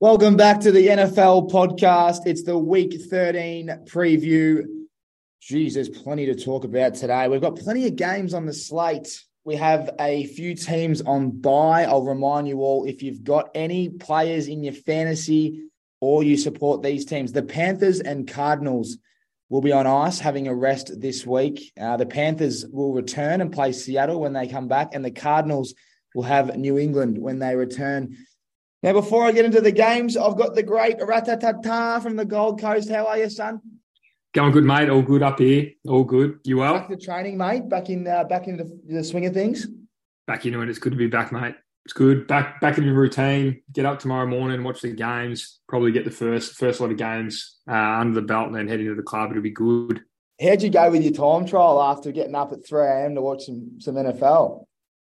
Welcome back to the NFL podcast. It's the week 13 preview. There's plenty to talk about today. We've got plenty of games on the slate. We have a few teams on bye. I'll remind you all if you've got any players in your fantasy or you support these teams, the Panthers and Cardinals will be on ice having a rest this week. Uh, the Panthers will return and play Seattle when they come back, and the Cardinals will have New England when they return. Now, before I get into the games, I've got the great Ratatata from the Gold Coast. How are you, son? Going good, mate. All good up here. All good. You well? Back to training, mate. Back in, uh, back into the swing of things. Back into it. It's good to be back, mate. It's good. Back, back into routine. Get up tomorrow morning, watch the games. Probably get the first, first lot of games uh, under the belt, and then head into the club. It'll be good. How'd you go with your time trial after getting up at three a.m. to watch some some NFL?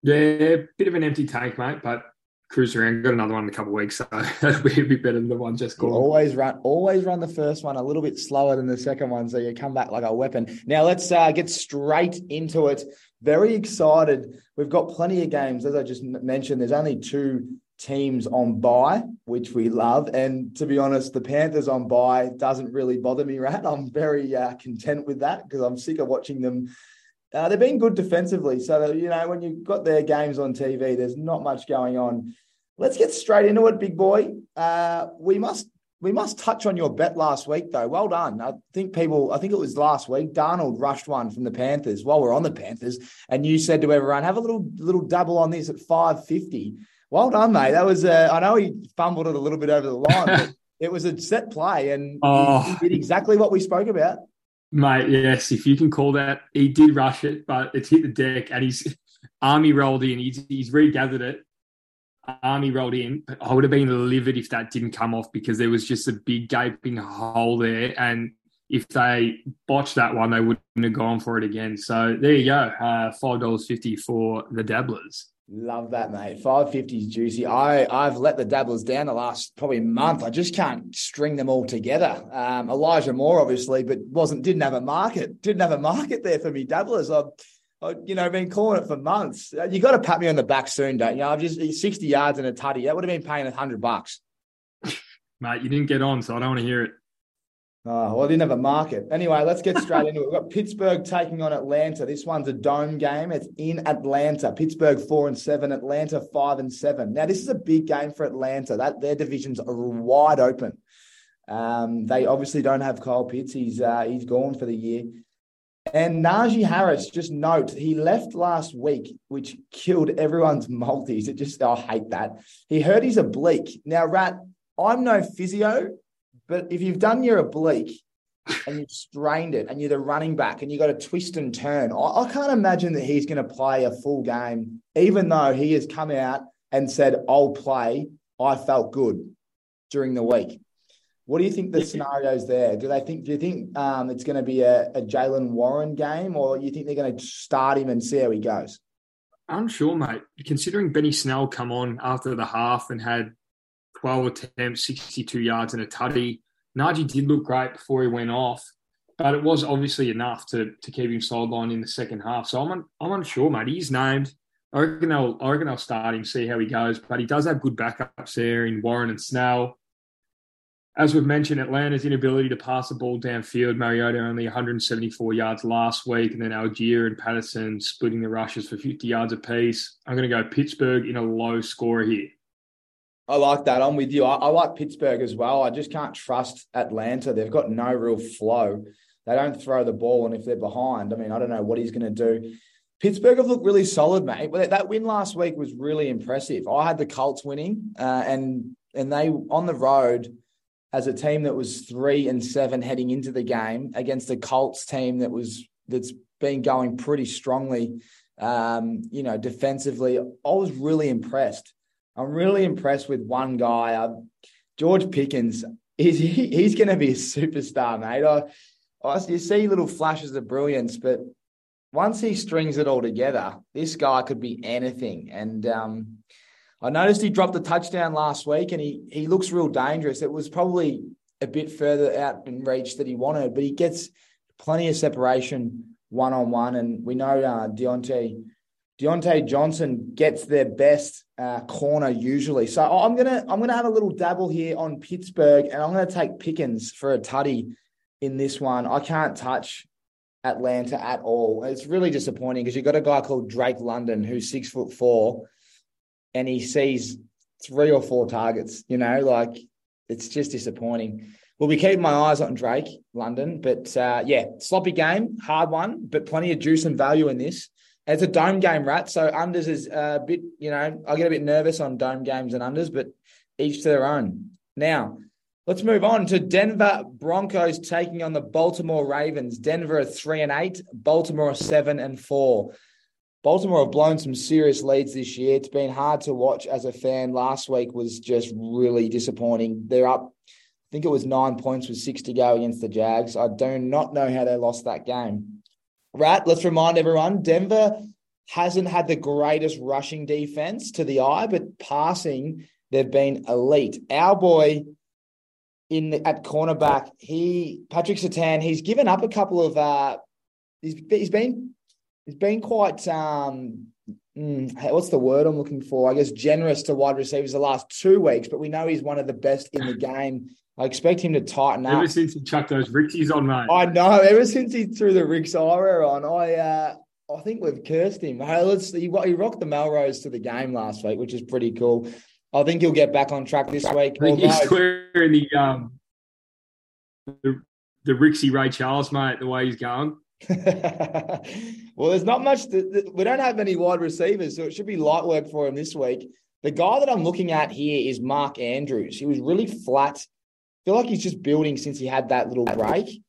Yeah, bit of an empty tank, mate, but cruise around. Got another one in a couple of weeks, so that'll be a bit better than the one just gone. Always run, always run the first one a little bit slower than the second one, so you come back like a weapon. Now let's uh, get straight into it. Very excited. We've got plenty of games, as I just mentioned. There's only two teams on bye, which we love. And to be honest, the Panthers on bye doesn't really bother me, Rat. I'm very uh, content with that because I'm sick of watching them. Uh, they've been good defensively. So, you know, when you've got their games on TV, there's not much going on. Let's get straight into it, big boy. Uh, we must we must touch on your bet last week, though. Well done. I think people, I think it was last week, Darnold rushed one from the Panthers while we're on the Panthers. And you said to everyone, have a little little double on this at 550. Well done, mate. That was, uh, I know he fumbled it a little bit over the line, but it was a set play and oh. he, he did exactly what we spoke about. Mate, yes, if you can call that, he did rush it, but it's hit the deck and he's army rolled in. He's, he's regathered it Army rolled in, but I would have been livid if that didn't come off because there was just a big gaping hole there. And if they botched that one, they wouldn't have gone for it again. So there you go, uh, five dollars fifty for the dabblers. Love that, mate. Five fifty is juicy. I I've let the dabblers down the last probably month. I just can't string them all together. Um, Elijah Moore, obviously, but wasn't didn't have a market. Didn't have a market there for me dabblers. I, I you know, been calling it for months. Uh, you got to pat me on the back soon, don't you? I've just 60 yards and a tutty. That would have been paying a hundred bucks. Mate, you didn't get on, so I don't want to hear it. Oh, well, I didn't have a market. Anyway, let's get straight into it. We've got Pittsburgh taking on Atlanta. This one's a dome game. It's in Atlanta. Pittsburgh four and seven, Atlanta five and seven. Now, this is a big game for Atlanta. That their divisions are wide open. Um, they obviously don't have Kyle Pitts. He's uh, he's gone for the year. And Najee Harris, just note, he left last week, which killed everyone's multis. It just, I hate that. He hurt his oblique. Now, Rat, I'm no physio, but if you've done your oblique and you've strained it and you're the running back and you've got to twist and turn, I, I can't imagine that he's going to play a full game, even though he has come out and said, I'll play. I felt good during the week. What do you think the scenarios there? Do they think? Do you think um, it's going to be a, a Jaylen Warren game, or you think they're going to start him and see how he goes? I'm sure, mate. Considering Benny Snell come on after the half and had 12 attempts, 62 yards, and a tutty, Najee did look great before he went off, but it was obviously enough to to keep him sidelined in the second half. So I'm un, I'm unsure, mate. He's named. I reckon they'll I reckon they'll start him, see how he goes. But he does have good backups there in Warren and Snell as we've mentioned, Atlanta's inability to pass the ball downfield. Mariota only 174 yards last week, and then Allgeier and Patterson splitting the rushes for 50 yards apiece. I'm going to go Pittsburgh in a low score here. I like that. I'm with you. I, I, like Pittsburgh as well. I just can't trust Atlanta. They've got no real flow. They don't throw the ball, and if they're behind, I mean, I don't know what he's going to do. Pittsburgh have looked really solid, mate. That win last week was really impressive. I had the Colts winning, uh, and and they on the road as a team that was three and seven heading into the game against the Colts team that was that's been going pretty strongly. Um, you know, defensively, I was really impressed. I'm really impressed with one guy, uh, George Pickens. He's he, he's going to be a superstar, mate. I, I, you see little flashes of brilliance, but once he strings it all together, this guy could be anything. And um, I noticed he dropped a touchdown last week and he he looks real dangerous. It was probably a bit further out in reach that he wanted, but he gets plenty of separation one on one. And we know uh, Diontae Diontae Johnson gets their best uh, corner usually. So I'm gonna I'm gonna have a little dabble here on Pittsburgh, and I'm gonna take Pickens for a tutty in this one. I can't touch Atlanta at all. It's really disappointing because you've got a guy called Drake London who's six foot four, and he sees three or four targets. You know, like it's just disappointing. We'll be keeping my eyes on Drake London, but uh, yeah, sloppy game, hard one, but plenty of juice and value in this. It's a dome game, rat. So unders is a bit, you know, I get a bit nervous on dome games and unders, but each to their own. Now, let's move on to Denver Broncos taking on the Baltimore Ravens. Denver are three and eight, Baltimore are seven and four. Baltimore have blown some serious leads this year. It's been hard to watch as a fan. Last week was just really disappointing. They're up, I think it was nine points with six to go against the Jags. I do not know how they lost that game. Rat, let's remind everyone Denver hasn't had the greatest rushing defense to the eye, but passing, they've been elite. Our boy in the, at cornerback, he Patrick Surtain, he's given up a couple of uh he's he's been he's been quite um mm, what's the word I'm looking for? I guess generous to wide receivers the last two weeks, but we know he's one of the best in the game I expect him to tighten up. Ever since he chucked those Rixies on, mate. I know. Ever since he threw the Rix Ira on, I uh, I think we've cursed him. Hey, let's he, he rocked the Melrose to the game last week, which is pretty cool. I think he'll get back on track this week. I think although... he's wearing the um the, the Rixie Ray Charles, mate. The way he's going. well, there's not much. To, we don't have any wide receivers, so it should be light work for him this week. The guy that I'm looking at here is Mark Andrews. He was really flat feel like he's just building since he had that little break.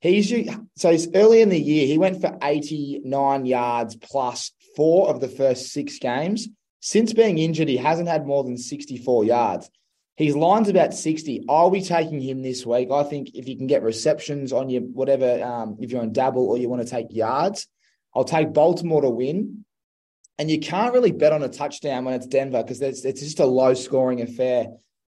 He's so he's early in the year. He went for 89 yards plus four of the first six games. Since being injured, he hasn't had more than 64 yards. His line's about 60. I'll be taking him this week. I think if you can get receptions on your whatever, um, if you're on double or you want to take yards, I'll take Baltimore to win. And you can't really bet on a touchdown when it's Denver because it's, it's just a low scoring affair.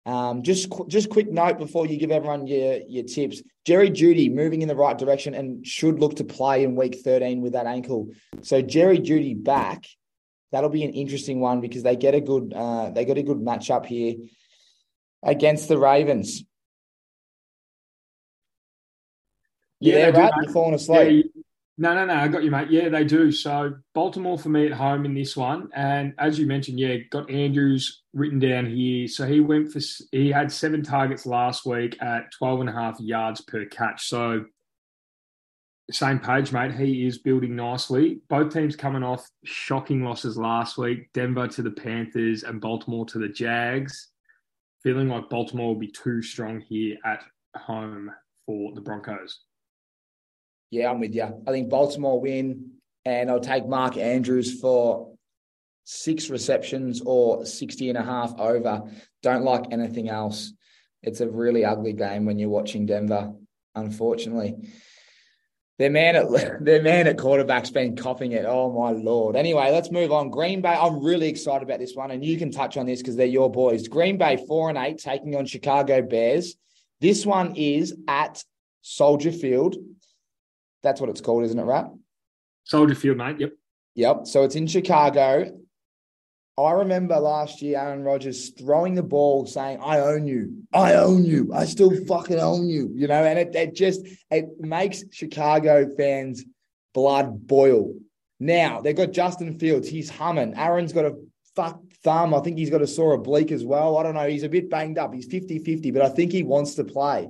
Um, just just quick note before you give everyone your your tips. Jerry Jeudy moving in the right direction and should look to play in week 13 with that ankle. So Jerry Jeudy back. That'll be an interesting one because they get a good uh, they got a good matchup here against the Ravens. Yeah, right. You're falling asleep. No, no, no. I got you, mate. Yeah, they do. So Baltimore for me at home in this one, and as you mentioned, yeah, got Andrews written down here. So he went for he had seven targets last week at 12 and a half yards per catch. So same page, mate. He is building nicely. Both teams coming off shocking losses last week. Denver to the Panthers and Baltimore to the Jags. Feeling like Baltimore will be too strong here at home for the Broncos. Yeah, I'm with you. I think Baltimore win, and I'll take Mark Andrews for six receptions or 60 and a half over. Don't like anything else. It's a really ugly game when you're watching Denver, unfortunately. Their man at their man at quarterback's been coughing it. Oh my lord. Anyway, let's move on. Green Bay. I'm really excited about this one, and you can touch on this because they're your boys. Green Bay four and eight taking on Chicago Bears. This one is at Soldier Field. That's what it's called, isn't it, right? Soldier Field, mate. Yep. Yep. So it's in Chicago. I remember last year Aaron Rodgers throwing the ball saying, I own you. I own you. I still fucking own you. You know, and it, it just it makes Chicago fans blood boil. Now they've got Justin Fields. He's humming. Aaron's got a fuck thumb. I think he's got a sore oblique as well. I don't know. He's a bit banged up. He's 50-50, but I think he wants to play.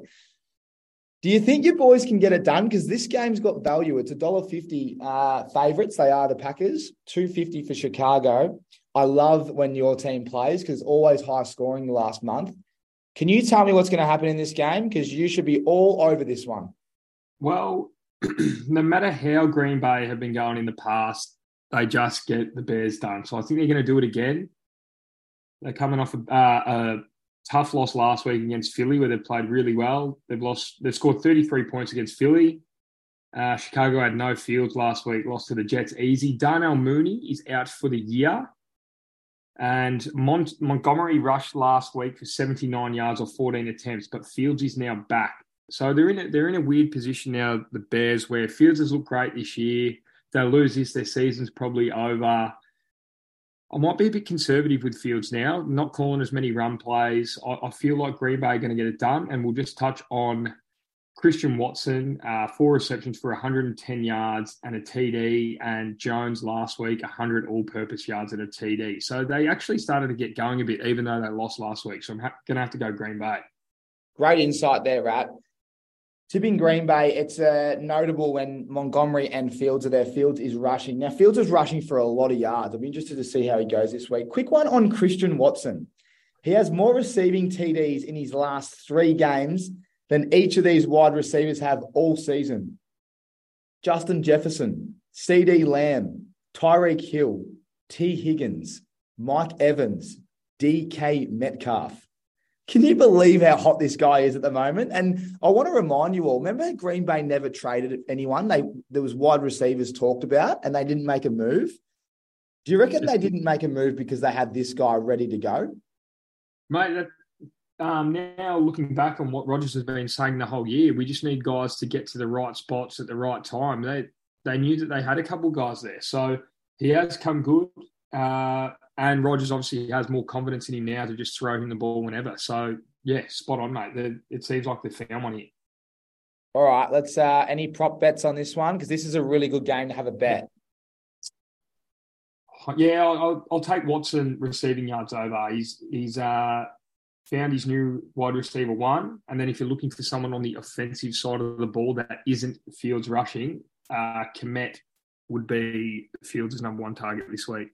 Do you think your boys can get it done? Because this game's got value. It's a dollar fifty uh, favorites. They are the Packers. Two fifty for Chicago. I love when your team plays because always high scoring the last month. Can you tell me what's going to happen in this game? Because you should be all over this one. Well, no matter how Green Bay have been going in the past, they just get the Bears done. So I think they're going to do it again. They're coming off a, uh, a tough loss last week against Philly, where they played really well. They've lost. They've scored 33 points against Philly. Uh, Chicago had no fields last week, lost to the Jets easy. Darnell Mooney is out for the year. And Mont- Montgomery rushed last week for 79 yards or 14 attempts, but Fields is now back. So they're in a, they're in a weird position now, the Bears, where Fields has looked great this year. They lose this, their season's probably over. I might be a bit conservative with Fields now, not calling as many run plays. I, I feel like Green Bay are going to get it done, and we'll just touch on Christian Watson, uh, four receptions for 110 yards and a TD, and Jones last week, 100 all purpose yards and a TD. So they actually started to get going a bit, even though they lost last week. So I'm ha- going to have to go Green Bay. Great insight there, Rat. Tipping Green Bay, it's uh, notable when Montgomery and Fields are there. Fields is rushing. Now, Fields is rushing for a lot of yards. I'm interested to see how he goes this week. Quick one on Christian Watson. He has more receiving TDs in his last three games than each of these wide receivers have all season. Justin Jefferson, CeeDee Lamb, Tyreek Hill, Tee Higgins, Mike Evans, DK Metcalf. Can you believe how hot this guy is at the moment? And I want to remind you all, remember Green Bay never traded anyone. They there was wide receivers talked about and they didn't make a move. Do you reckon they didn't make a move because they had this guy ready to go? Mate, um, now looking back on what Rodgers has been saying the whole year, we just need guys to get to the right spots at the right time. They they knew that they had a couple guys there, so he has come good. Uh, and Rodgers obviously has more confidence in him now to just throw him the ball whenever. So yeah, spot on, mate. They're, it seems like they found one here. All right, let's. Uh, any prop bets on this one because this is a really good game to have a bet. Yeah, I'll, I'll take Watson receiving yards over. He's he's uh, found his new wide receiver one, and then if you're looking for someone on the offensive side of the ball that isn't Fields rushing, uh, Kmet would be Fields' number one target this week.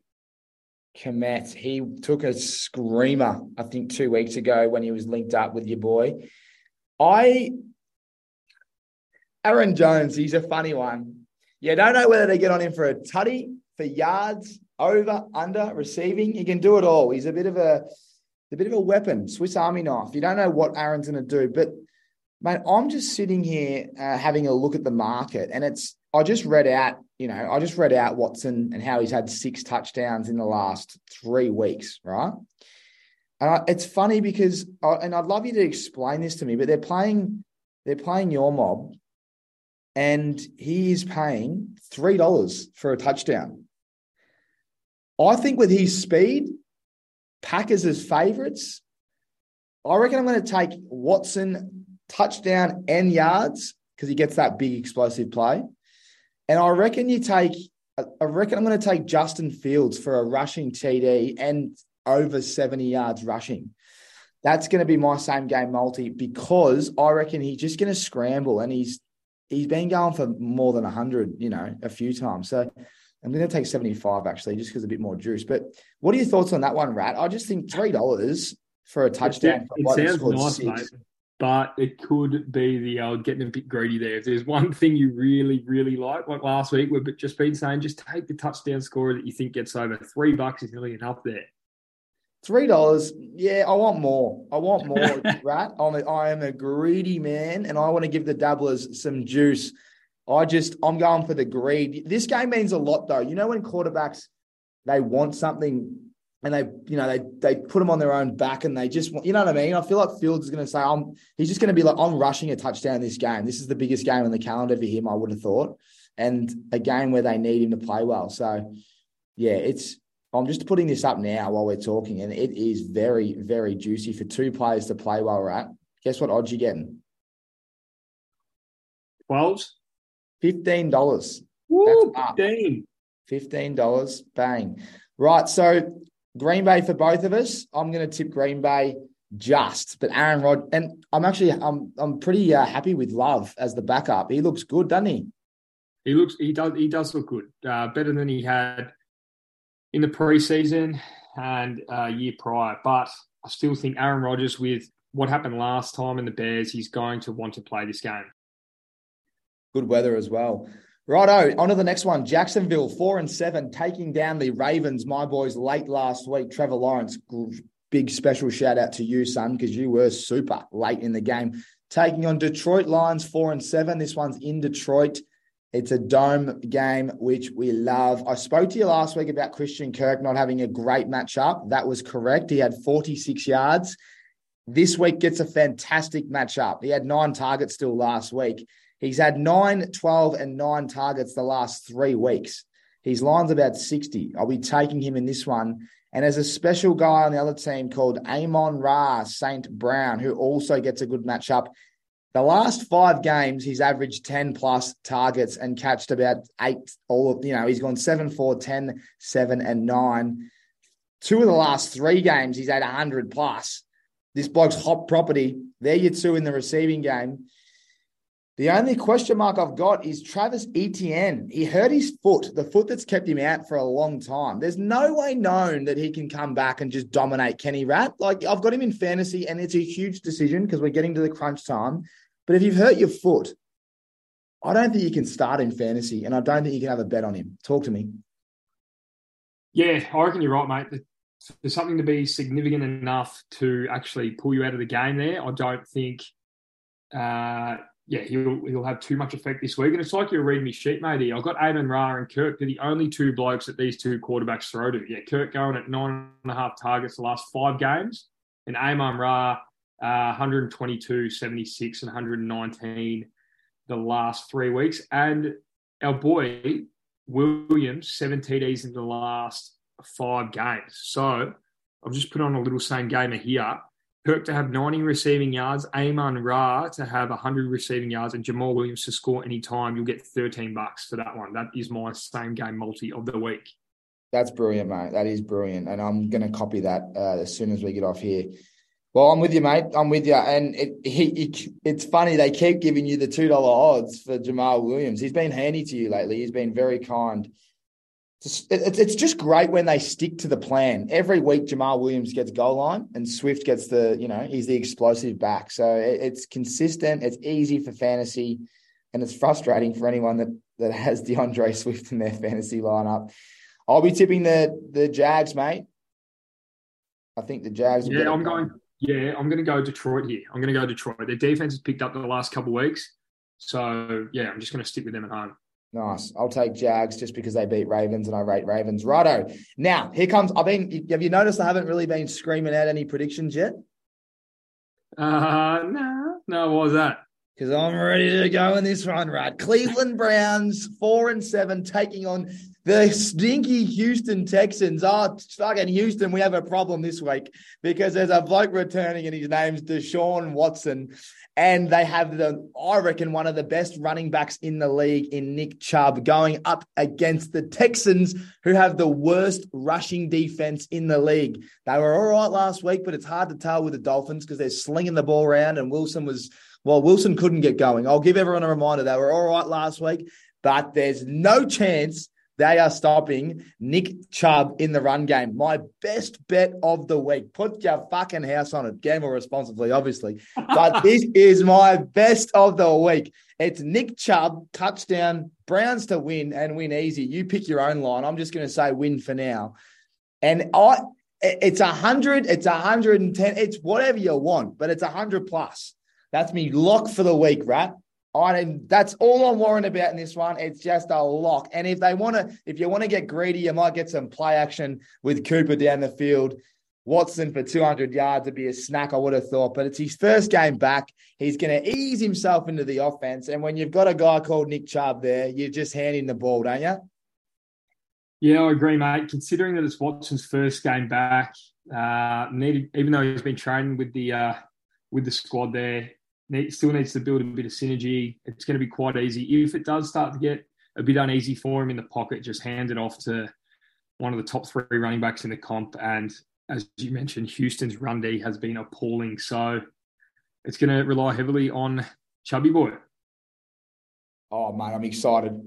Kmet, he took a screamer, I think, two weeks ago when he was linked up with your boy. I, Aaron Jones, he's a funny one. You don't know whether to get on him for a tutty, for yards, over, under, receiving. He can do it all. He's a bit of a, a bit of a weapon, Swiss Army knife. You don't know what Aaron's going to do, but mate, I'm just sitting here uh, having a look at the market, and it's. I just read out you know, I just read out Watson and how he's had six touchdowns in the last three weeks, right? And I, it's funny because, I, and I'd love you to explain this to me, but they're playing, they're playing your mob, and he is paying three dollars for a touchdown. I think with his speed, Packers as favourites. I reckon I'm going to take Watson touchdown and yards because he gets that big explosive play. And I reckon you take, I reckon I'm going to take Justin Fields for a rushing TD and over 70 yards rushing. That's going to be my same game multi because I reckon he's just going to scramble and he's he's been going for more than 100, you know, a few times. So I'm going to take 75 actually, just because a bit more juice. But what are your thoughts on that one, Rat? I just think $3 for a touchdown. It, it sounds nice, six. mate but it could be the uh, getting a bit greedy there. If there's one thing you really, really like, like last week, we've just been saying, just take the touchdown scorer that you think gets over three bucks is nearly enough there. Three dollars, yeah, I want more. I want more, Rat. I'm a, I am a greedy man, and I want to give the dabblers some juice. I just, I'm going for the greed. This game means a lot, though. You know, when quarterbacks they want something and they, you know, they they put them on their own back and they just, you know what I mean? I feel like Fields is going to say, I'm, he's just going to be like, I'm rushing a touchdown this game. This is the biggest game on the calendar for him, I would have thought, and a game where they need him to play well. So, yeah, it's. I'm just putting this up now while we're talking, and it is very, very juicy for two players to play well, right? Guess what odds you getting? Twelve. Fifteen dollars. Fifteen. Fifteen dollars. Bang. Right. So Green Bay for both of us. I'm going to tip Green Bay just, but Aaron Rod and I'm actually I'm I'm pretty uh, happy with Love as the backup. He looks good, doesn't he? He looks he does he does look good, uh, better than he had in the preseason and uh, year prior. But I still think Aaron Rodgers with what happened last time in the Bears, he's going to want to play this game. Good weather as well. Righto, on to the next one. Jacksonville, four and seven, taking down the Ravens, my boys, late last week. Trevor Lawrence, big special shout out to you, son, because you were super late in the game. Taking on Detroit Lions, four and seven. This one's in Detroit. It's a dome game, which we love. I spoke to you last week about Christian Kirk not having a great matchup. That was correct. He had 46 yards. This week gets a fantastic matchup. He had nine targets still last week. He's had nine, 12, and nine targets the last three weeks. His line's about 60. I'll be taking him in this one. And there's a special guy on the other team called Amon Ra St. Brown, who also gets a good matchup. The last five games, he's averaged 10 plus targets and catched about eight. All of, you know, he's gone 7, 4, 10, 7, and 9. Two of the last three games, he's had 100 plus. This bloke's hot property. There you two in the receiving game. The only question mark I've got is Travis Etienne. He hurt his foot, the foot that's kept him out for a long time. There's no way known that he can come back and just dominate Kenny Rat. Like I've got him in fantasy, and it's a huge decision because we're getting to the crunch time. But if you've hurt your foot, I don't think you can start in fantasy, and I don't think you can have a bet on him. Talk to me. Yeah, I reckon you're right, mate. There's something to be significant enough to actually pull you out of the game there. I don't think uh, yeah, he'll he'll have too much effect this week. And it's like you're reading me sheet, matey. I've got Amon Ra and Kirk. They're the only two blokes that these two quarterbacks throw to. Yeah, Kirk going at nine and a half targets the last five games, and Amon Ra, uh, 122, 76, and 119 the last three weeks. And our boy Williams, seven TDs in the last five games. So I've just put on a little same gamer here. Kirk to have 90 receiving yards, Amon Ra to have 100 receiving yards, and Jamaal Williams to score any time. You'll get 13 bucks for that one. That is my same game multi of the week. That's brilliant, mate. That is brilliant. And I'm going to copy that uh, as soon as we get off here. Well, I'm with you, mate. I'm with you. And it, he, it, it's funny. They keep giving you the $2 odds for Jamaal Williams. He's been handy to you lately. He's been very kind it's just great when they stick to the plan. Every week, Jamaal Williams gets goal line and Swift gets the, you know, he's the explosive back. So it's consistent. It's easy for fantasy and it's frustrating for anyone that, that has D'Andre Swift in their fantasy lineup. I'll be tipping the, the Jags, mate. I think the Jags. Yeah, I'm going. Yeah, I'm going to go Detroit here. I'm going to go Detroit. Their defense has picked up the last couple of weeks. So, yeah, I'm just going to stick with them at home. Nice. I'll take Jags just because they beat Ravens and I rate Ravens. Righto. Now, here comes. I've been. Have you noticed I haven't really been screaming out any predictions yet? Uh, no. No, what was that? Because I'm ready to go in this one, right? Cleveland Browns, four and seven, taking on the stinky Houston Texans. Oh, fucking Houston, we have a problem this week because there's a bloke returning and his name's Deshaun Watson. And they have the, I reckon, one of the best running backs in the league in Nick Chubb going up against the Texans, who have the worst rushing defense in the league. They were all right last week, but it's hard to tell with the Dolphins because they're slinging the ball around and Wilson was, well, Wilson couldn't get going. I'll give everyone a reminder. They were all right last week, but there's no chance they are stopping Nick Chubb in the run game. My best bet of the week. Put your fucking house on it. Gamble responsibly, obviously. But this is my best of the week. It's Nick Chubb, touchdown, Browns to win and win easy. You pick your own line. I'm just going to say win for now. And I it's a hundred, it's a hundred and ten, it's whatever you want, but it's a hundred plus. That's me lock for the week, right? I that's all I'm worrying about in this one. It's just a lock. And if they want to, if you want to get greedy, you might get some play action with Cooper down the field. Watson for 200 yards would be a snack, I would have thought. But it's his first game back. He's going to ease himself into the offense. And when you've got a guy called Nick Chubb there, you're just handing the ball, don't you? Yeah, I agree, mate. Considering that it's Watson's first game back, uh, needed, even though he's been training with the uh, with the squad there, need, still needs to build a bit of synergy. It's going to be quite easy. If it does start to get a bit uneasy for him in the pocket, just hand it off to one of the top three running backs in the comp. And as you mentioned, Houston's run D has been appalling. So it's going to rely heavily on Chubby Boy. Oh, mate, I'm excited.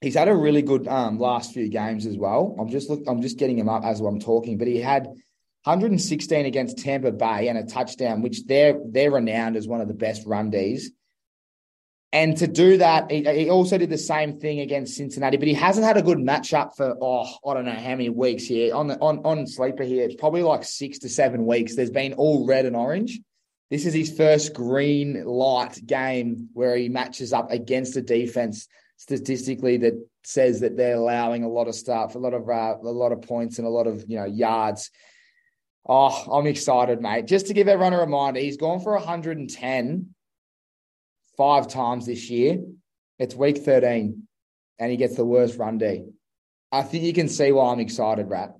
He's had a really good um, last few games as well. I'm just look, I'm just getting him up as I'm talking, but he had 116 against Tampa Bay and a touchdown, which they're they're renowned as one of the best run Ds. And to do that, he, he, also did the same thing against Cincinnati, but he hasn't had a good matchup for oh, I don't know how many weeks here on the on on sleeper here. It's probably like six to seven weeks. There's been all red and orange. This is his first green light game where he matches up against a defense statistically that says that they're allowing a lot of stuff, a lot of uh, a lot of points and a lot of you know yards. Oh, I'm excited, mate. Just to give everyone a reminder, he's gone for 110 five times this year. It's week 13, and he gets the worst run D. I think you can see why I'm excited, Rat.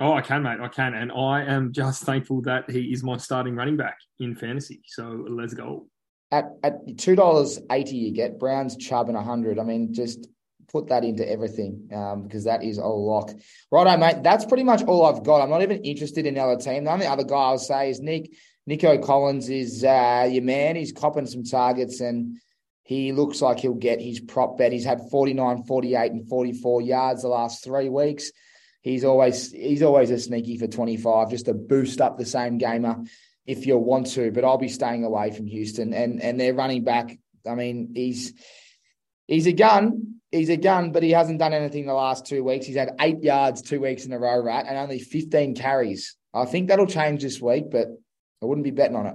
Oh, I can, mate. I can. And I am just thankful that he is my starting running back in fantasy. So let's go. At at two dollars eighty, you get Browns, Chubb, and hundred. I mean, just put that into everything um, because that is a lock. Righto, mate. That's pretty much all I've got. I'm not even interested in the other team. The only other guy I'll say is Nick. Nico Collins is uh, your man. He's copping some targets and he looks like he'll get his prop bet. He's had 49, 48, and 44 yards the last three weeks. He's always he's always a sneaky for 25, just to boost up the same gamer if you want to. But I'll be staying away from Houston and and their running back. I mean, he's he's a gun. He's a gun, but he hasn't done anything the last two weeks. He's had eight yards two weeks in a row, right, and only 15 carries. I think that'll change this week, but I wouldn't be betting on it.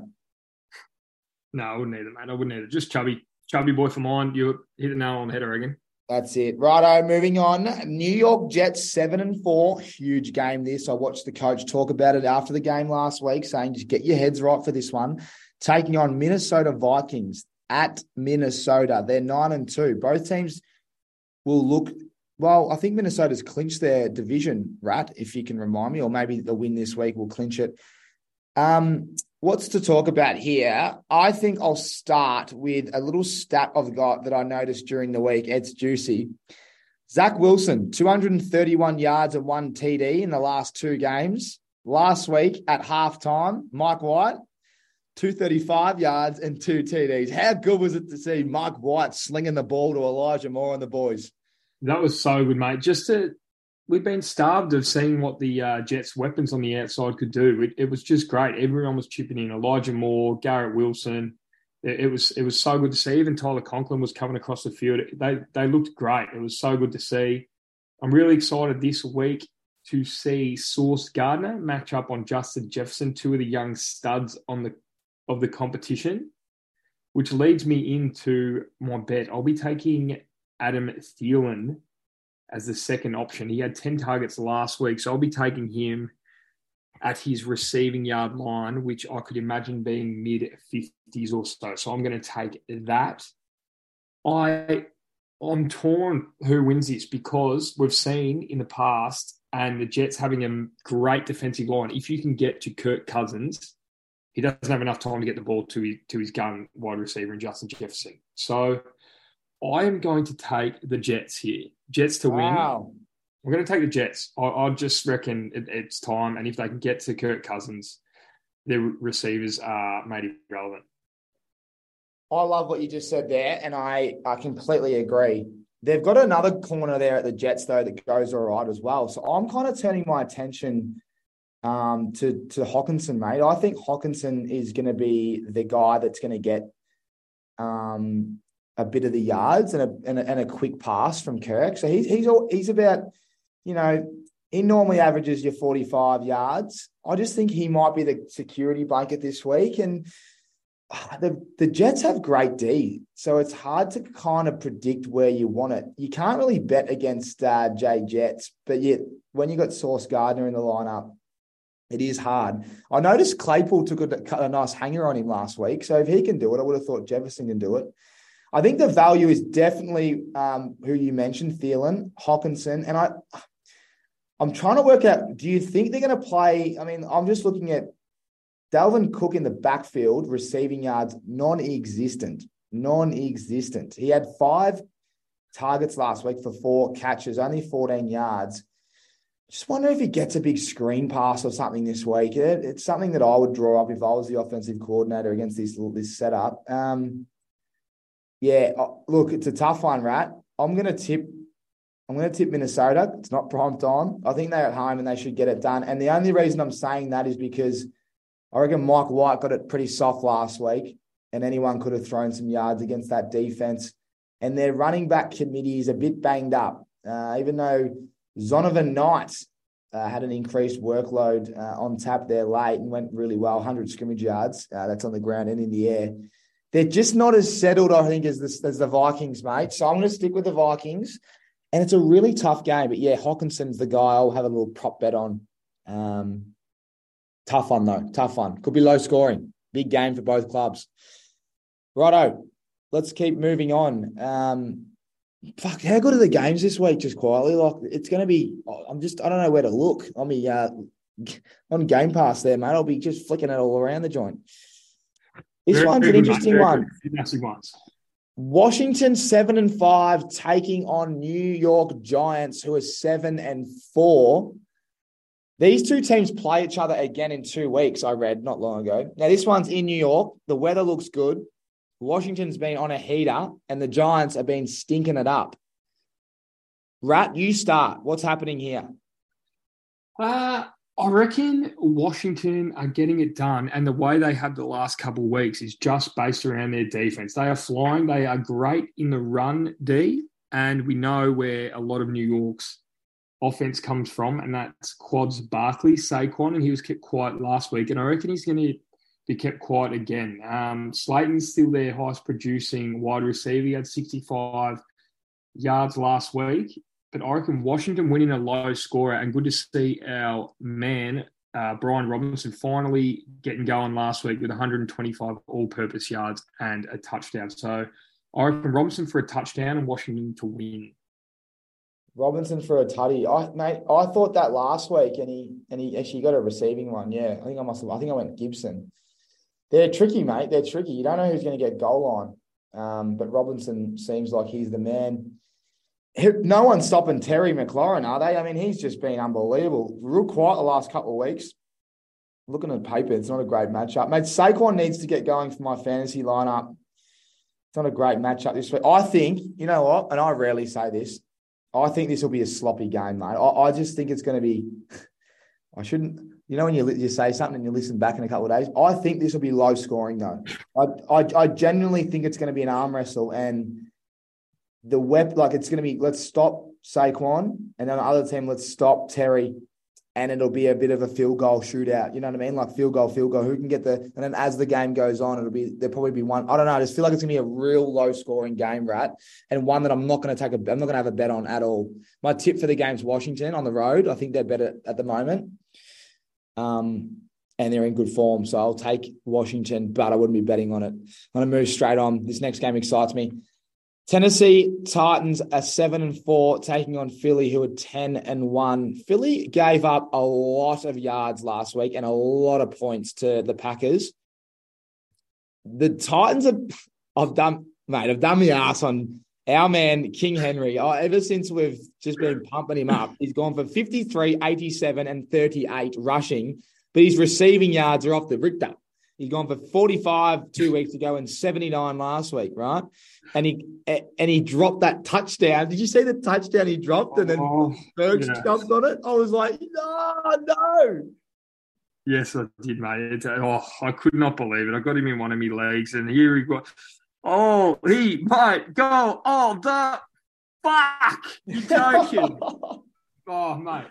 No, I wouldn't either, man. I wouldn't either. Just chubby, chubby boy for mine. You hit the nail on the head, I reckon. That's it. Righto, moving on. New York Jets seven and four. Huge game this. I watched the coach talk about it after the game last week, saying just get your heads right for this one. Taking on Minnesota Vikings at Minnesota. They're nine and two. Both teams will look well, I think Minnesota's clinched their division, Rat, if you can remind me, or maybe the win this week will clinch it. Um, what's to talk about here? I think I'll start with a little stat I've got that I noticed during the week. It's juicy. Zach Wilson, 231 yards and one TD in the last two games. Last week at halftime, Mike White, 235 yards and two TDs. How good was it to see Mike White slinging the ball to Elijah Moore and the boys? That was so good, mate. Just to we've been starved of seeing what the uh, Jets' weapons on the outside could do. It, it, was just great. Everyone was chipping in. Elijah Moore, Garrett Wilson. It, it, was it was so good to see. Even Tyler Conklin was coming across the field. They they looked great. It was so good to see. I'm really excited this week to see Sauce Gardner match up on Justin Jefferson, two of the young studs on the of the competition, which leads me into my bet. I'll be taking Adam Thielen as the second option. He had 10 targets last week, so I'll be taking him at his receiving yard line, which I could imagine being mid 50s or so. So I'm going to take that. I I'm torn who wins this because we've seen in the past and the Jets having a great defensive line. If you can get to Kirk Cousins, he doesn't have enough time to get the ball to his, to his gun wide receiver in Justin Jefferson. So I am going to take the Jets here. Jets to wow. win. I'm going to take the Jets. I, I just reckon it, it's time. And if they can get to Kirk Cousins, their receivers are made irrelevant. I love what you just said there, and I, I completely agree. They've got another corner there at the Jets, though, that goes all right as well. So I'm kind of turning my attention um, to, to Hockenson, mate. I think Hockenson is going to be the guy that's going to get um, a bit of the yards and a, and a, and a quick pass from Kirk. So he's he's all, he's about you know he normally averages your 45 yards. I just think he might be the security blanket this week. And ah, the, the Jets have great D. So it's hard to kind of predict where you want it. You can't really bet against uh, Jay Jets, but yet when you got Sauce Gardner in the lineup, it is hard. I noticed Claypool took a, a nice hanger on him last week. So if he can do it, I would have thought Jefferson can do it. I think the value is definitely um, who you mentioned, Thielen, Hockenson, and I. I'm trying to work out. Do you think they're going to play? I mean, I'm just looking at Dalvin Cook in the backfield, receiving yards non-existent, non-existent. He had five targets last week for four catches, only 14 yards. Just wonder if he gets a big screen pass or something this week. It, it's something that I would draw up if I was the offensive coordinator against this this setup. Um, yeah, uh, look, it's a tough one, Rat. I'm going to tip. I'm going to tip Minnesota. It's not prime time. I think they're at home and they should get it done. And the only reason I'm saying that is because I reckon Mike White got it pretty soft last week, and anyone could have thrown some yards against that defense. And their running back committee is a bit banged up, uh, even though Zonovan Knight uh, had an increased workload uh, on tap there late and went really well, 100 scrimmage yards. Uh, that's on the ground and in the air. They're just not as settled, I think, as the, as the Vikings, mate. So I'm going to stick with the Vikings. And it's a really tough game. But yeah, Hockenson's the guy I'll have a little prop bet on. Um, tough one, though. Tough one. Could be low scoring. Big game for both clubs. Righto. Let's keep moving on. Um, fuck, how good are the games this week? Just quietly, like it's going to be. I'm just, I don't know where to look. I mean, uh, on Game Pass there, mate. I'll be just flicking it all around the joint. This very, one's very an interesting one. Ones. Washington seven and five taking on New York Giants, who are seven and four. These two teams play each other again in two weeks. I read not long ago. Now this one's in New York. The weather looks good. Washington's been on a heater, and the Giants have been stinking it up. Rat, you start. What's happening here? Uh, I reckon Washington are getting it done, and the way they have the last couple of weeks is just based around their defense. They are flying. They are great in the run D, and we know where a lot of New York's offense comes from, and that's Quads Barkley, Saquon, and he was kept quiet last week, and I reckon he's going to be kept quiet again. Um, Slayton's still their highest producing wide receiver. He had 65 yards last week but I reckon Washington winning a low scorer and good to see our man uh, Brian Robinson finally getting going last week with 125 all-purpose yards and a touchdown. So I reckon Robinson for a touchdown and Washington to win. Robinson for a tutty. I mate, I thought that last week, and he and he actually got a receiving one. Yeah, I think I must have. I think I went Gibson. They're tricky, mate. They're tricky. You don't know who's going to get goal line. Um, but Robinson seems like he's the man no one's stopping Terry McLaurin, are they? I mean, he's just been unbelievable. Real quiet the last couple of weeks. Looking at the paper, it's not a great matchup. Mate, Saquon needs to get going for my fantasy lineup. It's not a great matchup this week. I think, you know what, and I rarely say this, I think this will be a sloppy game, mate. I, I just think it's going to be, I shouldn't, you know, when you, you say something and you listen back in a couple of days, I think this will be low scoring, though. I, I, I genuinely think it's going to be an arm wrestle. And the web like it's going to be let's stop Saquon, and then the other team let's stop Terry, and it'll be a bit of a field goal shootout. You know what I mean? Like field goal, field goal. Who can get the? And then as the game goes on, it'll be there'll probably be one. I don't know. I just feel like it's going to be a real low scoring game, rat, and one that I'm not going to take a. I'm not going to have a bet on at all. My tip for the game's Washington on the road. I think they're better at the moment. Um, and they're in good form. So I'll take Washington, but I wouldn't be betting on it. I'm going to move straight on. This next game excites me. Tennessee Titans are seven and four, taking on Philly, who are ten and one. Philly gave up a lot of yards last week and a lot of points to the Packers. The Titans have, I've done, mate, I've done the ass on our man King Henry. Oh, ever since we've just been pumping him up, he's gone for 53, 87, and 38 rushing, but his receiving yards are off the Richter. He's gone for 45 two weeks ago and 79 last week, right? And he and he dropped that touchdown. Did you see the touchdown he dropped and then oh, Bergs jumped on it? I was like, no, no. Yes, I did, mate. oh, I could not believe it. I got him in one of my legs, and here he got. Oh, he might go all the fuck. You joking? oh, mate.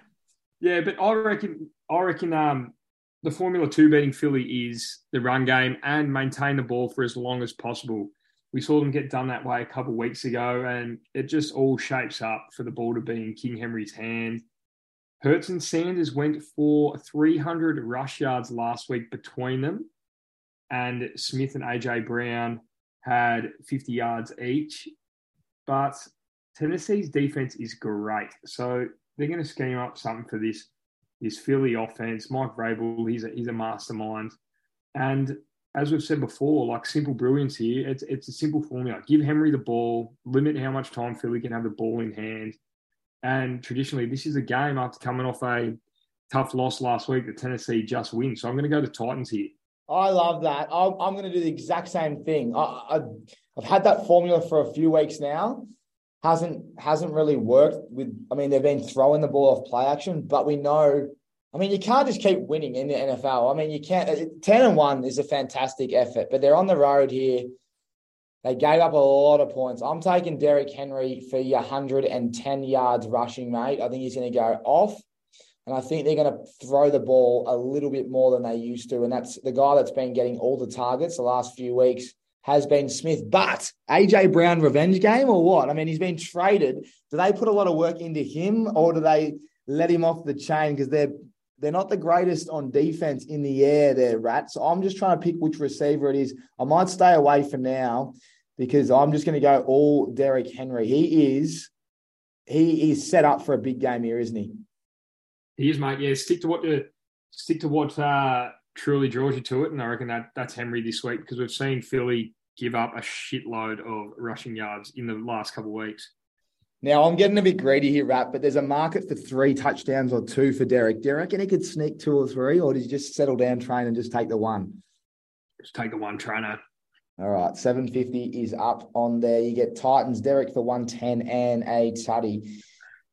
Yeah, but I reckon. I reckon. Um, the Formula to beating Philly is the run game and maintain the ball for as long as possible. We saw them get done that way a couple of weeks ago, and it just all shapes up for the ball to be in King Henry's hand. Hurts and Sanders went for 300 rush yards last week between them, and Smith and AJ Brown had 50 yards each. But Tennessee's defense is great, so they're going to scheme up something for this this Philly offense. Mike Vrabel, he's a, he's a mastermind. And as we've said before, like simple brilliance here, it's, it's a simple formula. Give Henry the ball, limit how much time Philly can have the ball in hand. And traditionally, this is a game after coming off a tough loss last week that Tennessee just wins. So I'm going to go to Titans here. I love that. I'm, I'm going to do the exact same thing. I, I, I've had that formula for a few weeks now hasn't hasn't really worked with I mean they've been throwing the ball off play action, but we know I mean you can't just keep winning in the NFL. I mean you can't 10 and 1 is a fantastic effort, but they're on the road here. They gave up a lot of points. I'm taking Derrick Henry for your 110 yards rushing, mate. I think he's going to go off. And I think they're going to throw the ball a little bit more than they used to. And that's the guy that's been getting all the targets the last few weeks has been Smith. But AJ Brown revenge game or what? I mean, he's been traded. Do they put a lot of work into him or do they let him off the chain because they're they're not the greatest on defense in the air, they're rats. So I'm just trying to pick which receiver it is. I might stay away for now. because I'm just going to go all Derrick Henry. He is he is set up for a big game here, isn't he? He is, mate. Yeah, stick to what the stick to what uh, truly draws you to it, and I reckon that that's Henry this week because we've seen Philly give up a shitload of rushing yards in the last couple of weeks. Now I'm getting a bit greedy here, Rat, but there's a market for three touchdowns or two for Derrick. Do you reckon he could sneak two or three, or does he just settle down, train, and just take the one? Just take the one trainer. All right, 750 is up on there. You get Titans, Derrick for 110 and a tutty.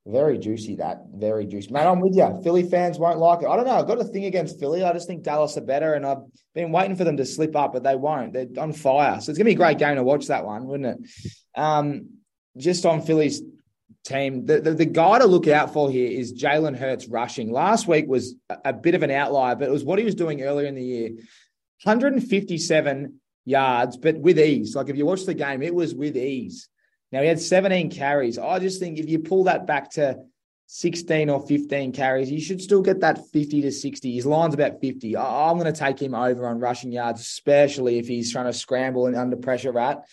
Very juicy, that. Very juicy. Man, I'm with you. Philly fans won't like it. I don't know. I've got a thing against Philly. I just think Dallas are better, and I've been waiting for them to slip up, but they won't. They're on fire. So it's to be a great game to watch that one, wouldn't it? Um, just on Philly's team, the, the, the, guy to look out for here is Jalen Hurts rushing. Last week was a, a bit of an outlier, but it was what he was doing earlier in the year. 157 yards, but with ease. Like if you watch the game, it was with ease. Now he had 17 carries. I just think if you pull that back to 16 or 15 carries, you should still get that 50 to 60. His line's about 50. I, am going to take him over on rushing yards, especially if he's trying to scramble and under pressure rat.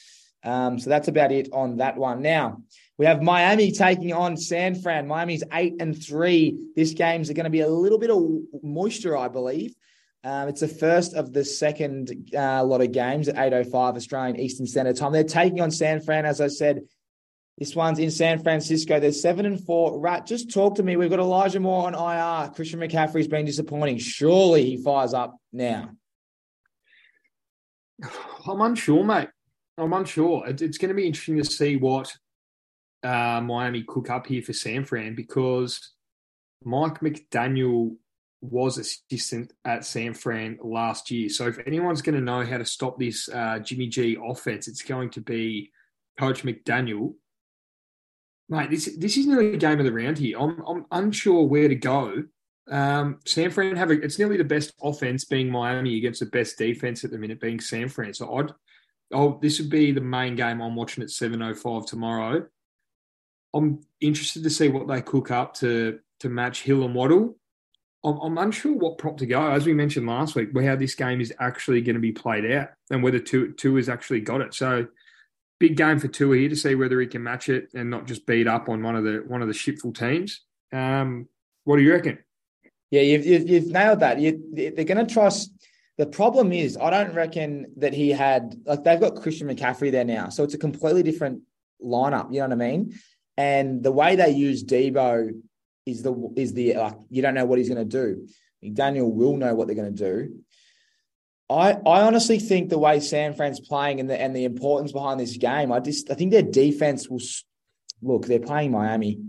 Um, so that's about it on that one. Now we have Miami taking on San Fran. Miami's eight and three. This game's going to be a little bit of moisture, I believe. Um, it's the first of the second uh, lot of games at 8.05 Australian Eastern Standard Time. They're taking on San Fran, as I said. This one's in San Francisco. They're seven and four. Rat, just talk to me. We've got Elijah Moore on IR. Christian McCaffrey's been disappointing. Surely he fires up now. I'm unsure, mate. I'm unsure. It's going to be interesting to see what uh, Miami cook up here for San Fran because Mike McDaniel was assistant at San Fran last year. So if anyone's going to know how to stop this uh, Jimmy G offense, it's going to be Coach McDaniel. Mate, this this is nearly a game of the round here. I'm I'm unsure where to go. Um, San Fran have a, it's nearly the best offense being Miami against the best defense at the minute being San Fran. So I'd oh this would be the main game I'm watching at 7:05 tomorrow. I'm interested to see what they cook up to to match Hill and Waddle. I'm, I'm unsure what prop to go. As we mentioned last week, how this game is actually going to be played out and whether two two has actually got it. So big game for Tua here to see whether he can match it and not just beat up on one of the one of the shipful teams. Um, what do you reckon? Yeah, you've, you've, you've nailed that. You, they're going to trust. The problem is, I don't reckon that he had like they've got Christian McCaffrey there now, so it's a completely different lineup. You know what I mean? And the way they use Deebo is the is the like you don't know what he's going to do. Daniel will know what they're going to do. I I honestly think the way San Fran's playing and the and the importance behind this game, I just I think their defense will look. They're playing Miami.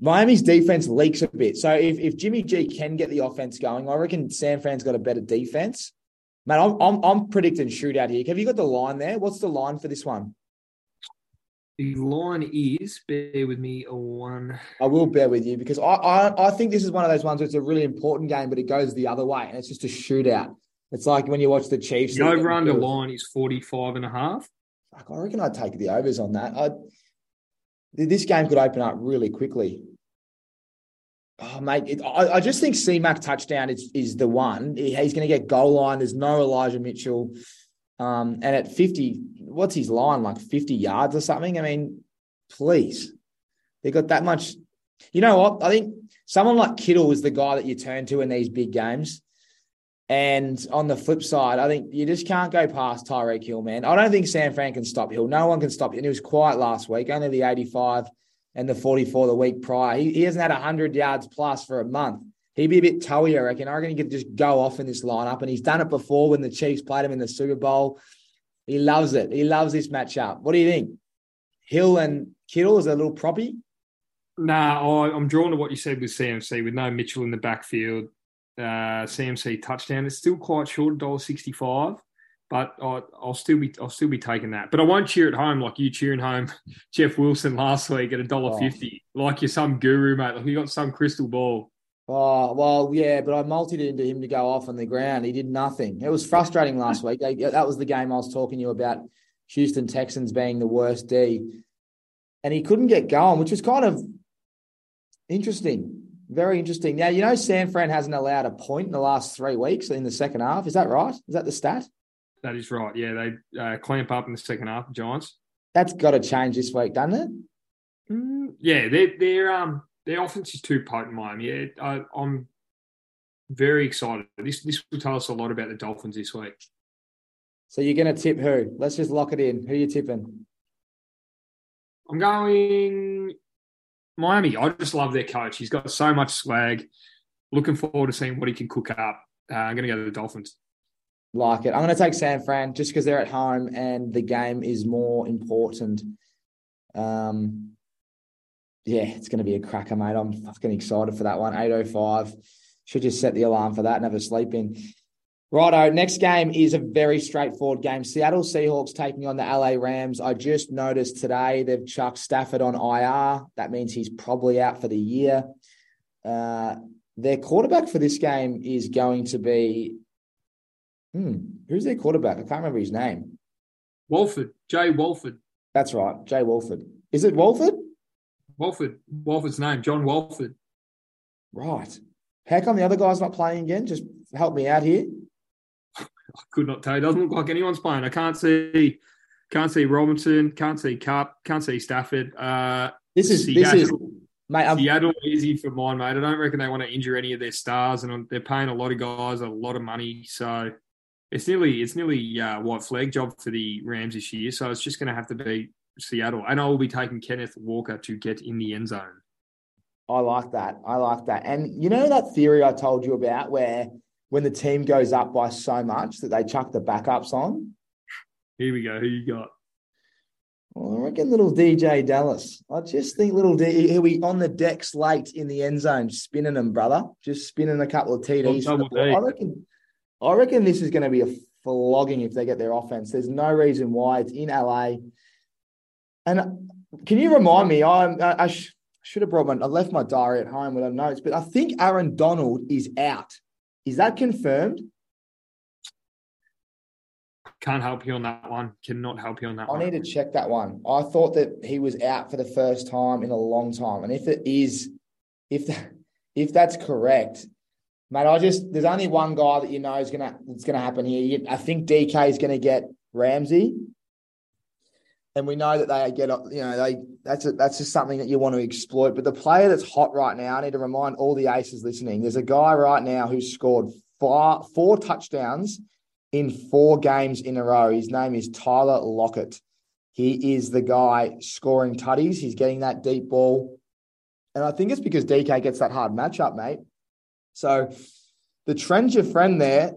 Miami's defense leaks a bit. So if, if Jimmy G can get the offense going, I reckon San Fran's got a better defense. Man, I'm, I'm, I'm predicting shootout here. Have you got the line there? What's the line for this one? The line is, bear with me, a one. I will bear with you because I, I, I think this is one of those ones where it's a really important game, but it goes the other way and it's just a shootout. It's like when you watch the Chiefs. The over under line is 45 and a half. I reckon I'd take the overs on that. I, this game could open up really quickly. Oh, mate, it, I, I, just think C Mac touchdown is, is the one. He, he's going to get goal line. There's no Elijah Mitchell. Um, and at 50, what's his line? Like 50 yards or something? I mean, please. They got that much. You know what? I think someone like Kittle is the guy that you turn to in these big games. And on the flip side, I think you just can't go past Tyreek Hill, man. I don't think San Fran can stop Hill. No one can stop him. And he was quiet last week, only the 85 and the 44 the week prior. He, he hasn't had 100 yards plus for a month. He'd be a bit toey, I reckon. I reckon he could just go off in this lineup. And he's done it before when the Chiefs played him in the Super Bowl. He loves it. He loves this matchup. What do you think? Hill and Kittle is a little proppy? Nah, I'm drawn to what you said with CMC, with no Mitchell in the backfield. Uh, CMC touchdown. It's still quite short, $1.65 but I'll, I'll, still be I'll still be taking that. But I won't cheer at home like you cheering home Jeff Wilson last week at a dollar oh. fifty, like you're some guru, mate. Like you got some crystal ball. Oh well, yeah, but I multed into him to go off on the ground. He did nothing. It was frustrating last week. That was the game I was talking to you about. Houston Texans being the worst D, and he couldn't get going, which was kind of interesting. Very interesting. Now you know San Fran hasn't allowed a point in the last three weeks in the second half. Is that right? Is that the stat? That is right. Yeah, they uh, clamp up in the second half. Giants. That's got to change this week, doesn't it? Mm, yeah, they're um their offense is too potent, Miami. Yeah, I, I'm very excited. This this will tell us a lot about the Dolphins this week. So you're going to tip who? Let's just lock it in. Who are you tipping? I'm going Miami. I just love their coach. He's got so much swag. Looking forward to seeing what he can cook up. Uh, I'm going to go to the Dolphins. Like it. I'm going to take San Fran just because they're at home and the game is more important. Um, yeah, it's going to be a cracker, mate. I'm fucking excited for that one. 8.05. Should just set the alarm for that and have a sleep in. Righto, next game is a very straightforward game. Seattle Seahawks taking on the LA Rams. I just noticed today they've chucked Stafford on IR. That means he's probably out for the year. Uh, their quarterback for this game is going to be. Hmm, who's their quarterback? I can't remember his name. Walford, Jay Walford. That's right, Jay Walford. Is it Wolford? Wolford. Wolford's name, John Wolford. Right. How come the other guy's not playing again? Just help me out here. I could not tell. It doesn't look like anyone's playing. I can't see, can't see Robinson, can't see Kupp, can't see Stafford. Uh, this is Seattle, this is mate. I'm, Seattle easy for mine, mate. I don't reckon they want to injure any of their stars, and they're paying a lot of guys a lot of money. So it's nearly it's nearly uh, white flag job for the Rams this year. So it's just going to have to be Seattle, and I will be taking Kenneth Walker to get in the end zone. I like that. I like that. And you know that theory I told you about where when the team goes up by so much that they chuck the backups on? Here we go. Who you got? Well, I reckon little DeeJay Dallas. I just think little D he'll be on the decks late in the end zone, spinning them, brother. Just spinning a couple of TDs. I reckon I reckon this is going to be a flogging if they get their offense. There's no reason why it's in LA. And can you remind me? I'm, I, I sh- should have brought my. I left my diary at home with notes, but I think Aaron Donald is out. Is that confirmed? Can't help you on that one. Cannot help you on that I one. need to check that one. I thought that he was out for the first time in a long time, and if it is, if if that's correct, mate, I just there's only one guy that you know is gonna it's gonna happen here. I think DK is gonna get Ramsey and we know that they get you know they that's a, that's just something that you want to exploit. But the player that's hot right now, I need to remind all the aces listening. There's a guy right now who's scored four four touchdowns in four games in a row. His name is Tyler Lockett. He is the guy scoring tutties. He's getting that deep ball, and I think it's because DK gets that hard matchup, mate. So the trend's your friend there,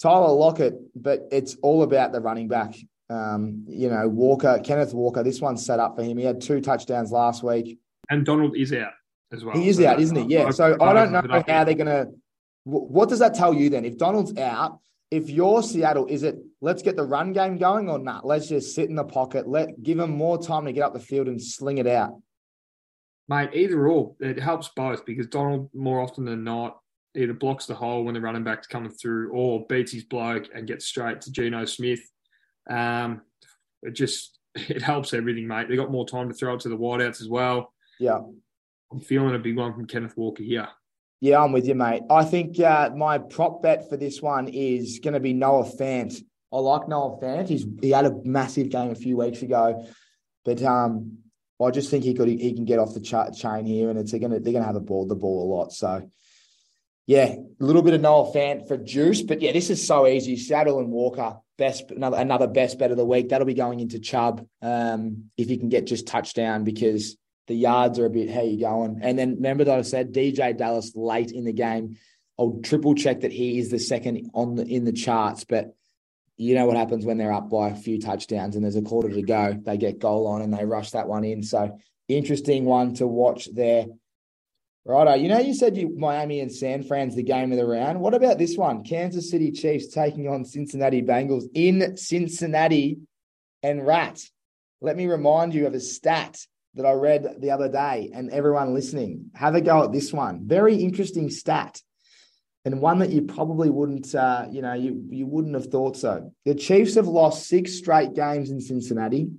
Tyler Lockett, but it's all about the running back. Um, you know, Walker, Kenneth Walker, this one's set up for him. He had two touchdowns last week. And Donald is out as well. He is so out, isn't he? Yeah. So I don't know how they're going to. What does that tell you then? If Donald's out, if you're Seattle, is it let's get the run game going or not? Let's just sit in the pocket, let give them more time to get up the field and sling it out. Mate, either or, it helps both because Donald more often than not either blocks the hole when the running back's coming through or beats his bloke and gets straight to Geno Smith um, it just it helps everything, mate. They got more time to throw it to the wideouts as well. Yeah, I'm feeling a big one from Kenneth Walker here. Yeah, I'm with you, mate. I think uh, my prop bet for this one is going to be Noah Fant. I like Noah Fant. He's he had a massive game a few weeks ago, but um, I just think he could he can get off the ch- chain here, and it's going to they're going to have a ball the ball a lot. So yeah, a little bit of Noel Fant for juice, but yeah, this is so easy. Seattle and Walker, best another another best bet of the week. That'll be going into Chubb um, if he can get just touchdown because the yards are a bit how you going. And then remember that I said DeeJay Dallas late in the game. I'll triple check that he is the second on the in the charts, but you know what happens when they're up by a few touchdowns and there's a quarter to go. They get goal on and they rush that one in. So interesting one to watch there. Righto. You know, you said you Miami and San Fran's the game of the round. What about this one? Kansas City Chiefs taking on Cincinnati Bengals in Cincinnati and Rat. Let me remind you of a stat that I read the other day, and everyone listening, have a go at this one. Very interesting stat, and one that you probably wouldn't, uh, you know, you you wouldn't have thought so. The Chiefs have lost six straight games in Cincinnati.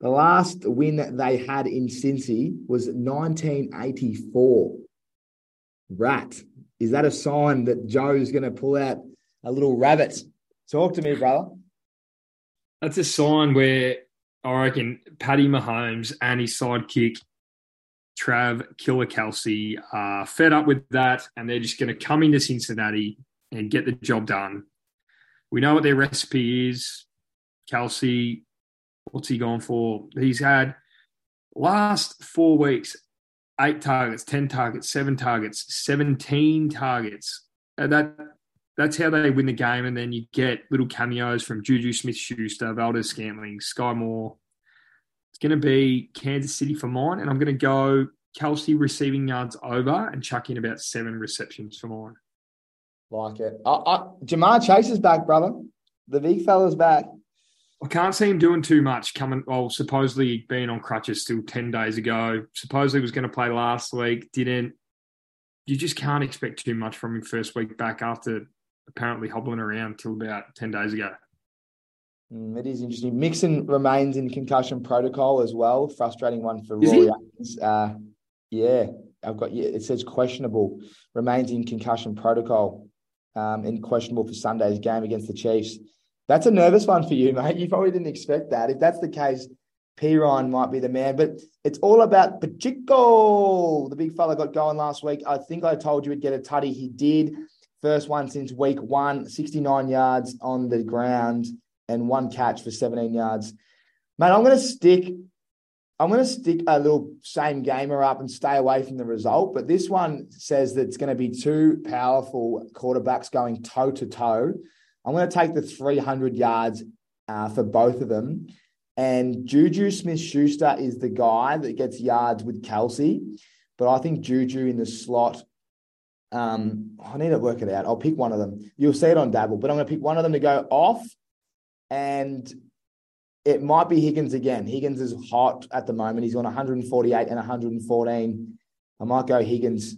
The last win that they had in Cincy was 1984. Rat. Is that a sign that Joe's going to pull out a little rabbit Talk to me, brother. That's a sign where I reckon Paddy Mahomes and his sidekick Trav Killer Kelce are fed up with that, and they're just going to come into Cincinnati and get the job done. We know what their recipe is. Kelce, what's he gone for? He's had last four weeks eight targets, ten targets, seven targets, seventeen targets. And that that's how they win the game. And then you get little cameos from Juju Smith Schuster, Valdes-Scantling, Sky Moore. It's going to be Kansas City for mine. And I'm going to go Kelce receiving yards over and chuck in about seven receptions for mine. Like it. Uh, uh, Ja'Marr Chase is back, brother. The big fella's back. I can't see him doing too much coming. Well, supposedly being on crutches still 10 days ago. Supposedly was going to play last week, didn't. You just can't expect too much from him first week back after apparently hobbling around till about 10 days ago. Mm, it is interesting. Mixon remains in concussion protocol as well. Frustrating one for Roy. Uh, yeah, I've got. Yeah, it says questionable. Remains in concussion protocol, um, and questionable for Sunday's game against the Chiefs. That's a nervous one for you, mate. You probably didn't expect that. If that's the case, Perine might be the man. But it's all about Pacheco. The big fella got going last week. I think I told you he'd get a tutty. He did. First one since week one, 69 yards on the ground and one catch for 17 yards. Mate, I'm going to stick. I'm going to stick a little same gamer up and stay away from the result. But this one says that it's going to be two powerful quarterbacks going toe to toe. I'm going to take the 300 yards uh, for both of them. And Juju Smith Schuster is the guy that gets yards with Kelce. But I think Juju in the slot, um, I need to work it out. I'll pick one of them. You'll see it on Dabble, but I'm going to pick one of them to go off. And it might be Higgins again. Higgins is hot at the moment. He's on 148 and 114. I might go Higgins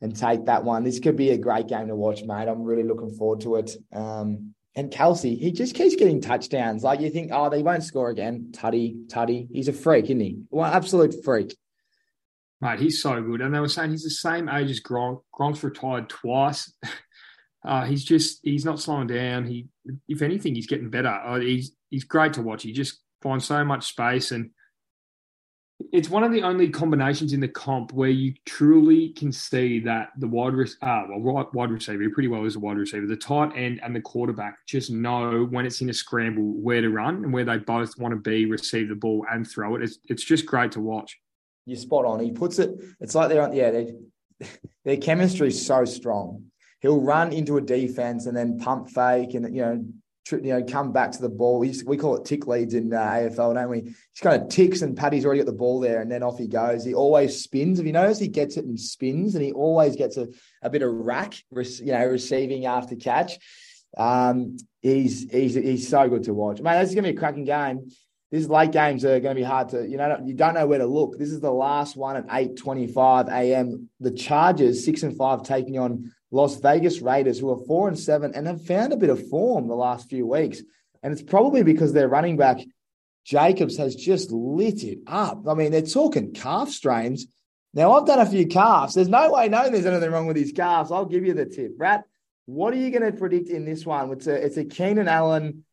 and take that one. This could be a great game to watch, mate. I'm really looking forward to it. Um, and Kelce, he just keeps getting touchdowns. Like you think, oh, they won't score again. Tutty, Tutty. He's a freak, isn't he? Well, absolute freak. Mate, he's so good. And they were saying he's the same age as Gronk. Gronk's retired twice. Uh, he's just he's not slowing down. He, if anything, he's getting better. Uh, he's he's great to watch. He just finds so much space and it's one of the only combinations in the comp where you truly can see that the wide re- ah, well, wide receiver pretty well is a wide receiver. The tight end and the quarterback just know when it's in a scramble where to run and where they both want to be, receive the ball and throw it. It's it's just great to watch. You're spot on. He puts it. It's like they're. Yeah, they, their chemistry is so strong. He'll run into a defense and then pump fake and you know you know, come back to the ball. He's, we call it tick leads in uh, AFL, don't we? He's kind of ticks, and Paddy's already got the ball there, and then off he goes. He always spins. If you notice, he gets it and spins, and he always gets a, a bit of rack, you know, receiving after catch. Um, he's he's he's so good to watch. Man, this is gonna be a cracking game. These late games are going to be hard to, you know, you don't know where to look. This is the last one at 8:25 a.m. The Chargers, six and five, taking on Las Vegas Raiders, who are four and seven and have found a bit of form the last few weeks. And it's probably because their running back, Jacobs, has just lit it up. I mean, they're talking calf strains. Now, I've done a few calves. There's no way knowing there's anything wrong with these calves. I'll give you the tip. Rat, what are you going to predict in this one? It's a, it's a Keenan Allen,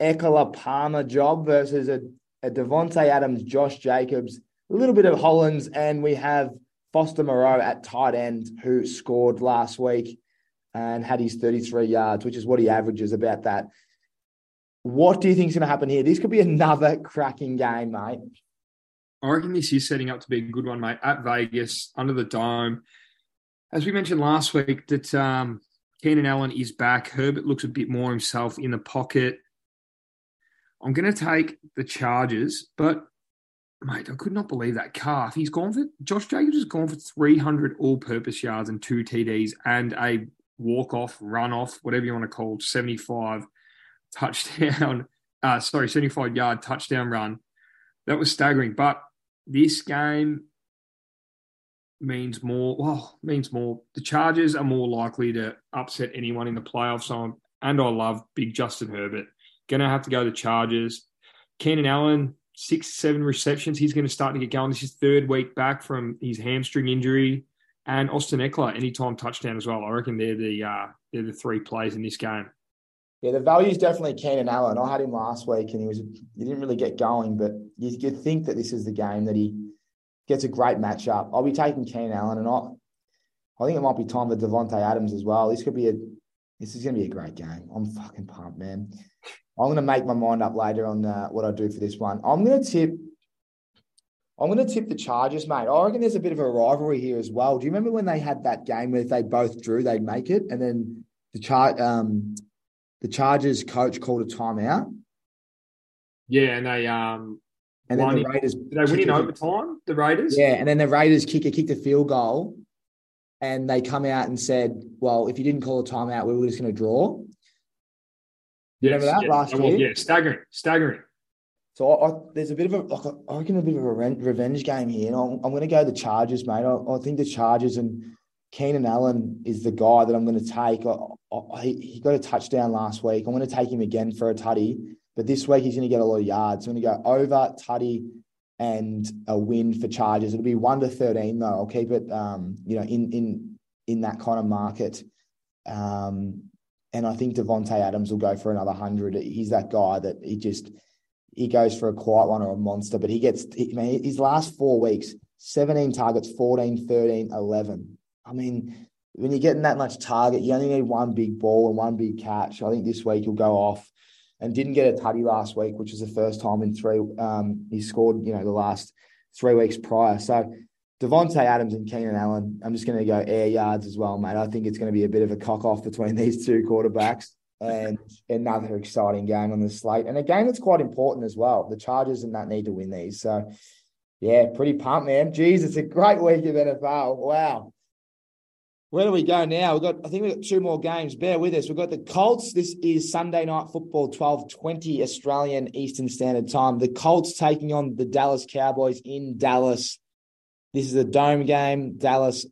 Ekeler Palmer job versus a, a Davante Adams, Josh Jacobs, a little bit of Hollins, and we have Foster Moreau at tight end, who scored last week and had his 33 yards, which is what he averages about that. What do you think is going to happen here? This could be another cracking game, mate. I reckon this is setting up to be a good one, mate. At Vegas, under the dome. As we mentioned last week, that um, Keenan Allen is back. Herbert looks a bit more himself in the pocket. I'm going to take the Chargers, but mate, I could not believe that calf. He's gone for Josh Jacobs has gone for 300 all-purpose yards and two TDs and a walk-off, run-off, whatever you want to call it, 75 touchdown. Uh, sorry, 75 yard touchdown run. That was staggering. But this game means more. Well, means more. The Chargers are more likely to upset anyone in the playoffs. So, and I love big Justin Herbert. Going to have to go the Chargers. Keenan Allen, six, seven receptions. He's going to start to get going. This is third week back from his hamstring injury. And Austin Ekeler, anytime touchdown as well. I reckon they're the uh, they're the three plays in this game. Yeah, the value is definitely Keenan Allen. I had him last week and he was he didn't really get going, but you could think that this is the game that he gets a great matchup. I'll be taking Keenan Allen and I I think it might be time for Davante Adams as well. This could be a this is gonna be a great game. I'm fucking pumped, man. I'm gonna make my mind up later on uh, what I do for this one. I'm gonna tip I'm going to tip the Chargers, mate. I reckon there's a bit of a rivalry here as well. Do you remember when they had that game where if they both drew, they'd make it, and then the chart um, the Chargers coach called a timeout. Yeah, and they um and then the Raiders did they win in overtime. The Raiders, yeah, and then the Raiders kicker kicked a field goal, and they come out and said, "Well, if you didn't call a timeout, we were just going to draw." You yes, remember that yes, last year? Yeah, staggering, staggering. So I, I, there's a bit of a, like, I reckon a bit of a revenge game here, and I'm, I'm going to go the Chargers, mate. I, I, think the Chargers and Keenan Allen is the guy that I'm going to take. I, he, he got a touchdown last week. I'm going to take him again for a tutty, but this week he's going to get a lot of yards. I'm going to go over tutty and a win for Chargers. It'll be one to thirteen though. I'll keep it, um, you know, in in in that kind of market. Um, and I think Davante Adams will go for another hundred. He's that guy that he just he goes for a quiet one or a monster, but he gets, he, mean, his last four weeks, 17 targets, 14, 13, 11. I mean, when you're getting that much target, you only need one big ball and one big catch. I think this week he'll go off and didn't get a tutty last week, which is the first time in three. Um, he scored, you know, the last three weeks prior. So Davante Adams and Keenan Allen, I'm just going to go air yards as well, mate. I think it's going to be a bit of a cock off between these two quarterbacks and another exciting game on the slate, and a game that's quite important as well. The Chargers and that need to win these. So, yeah, pretty pumped, man. Jeez, it's a great week of NFL. Wow. Where do we go now? We've got, I think we've got two more games. Bear with us. We've got the Colts. This is Sunday night football, 12:20 Australian Eastern Standard Time. The Colts taking on the Dallas Cowboys in Dallas. This is a dome game. Dallas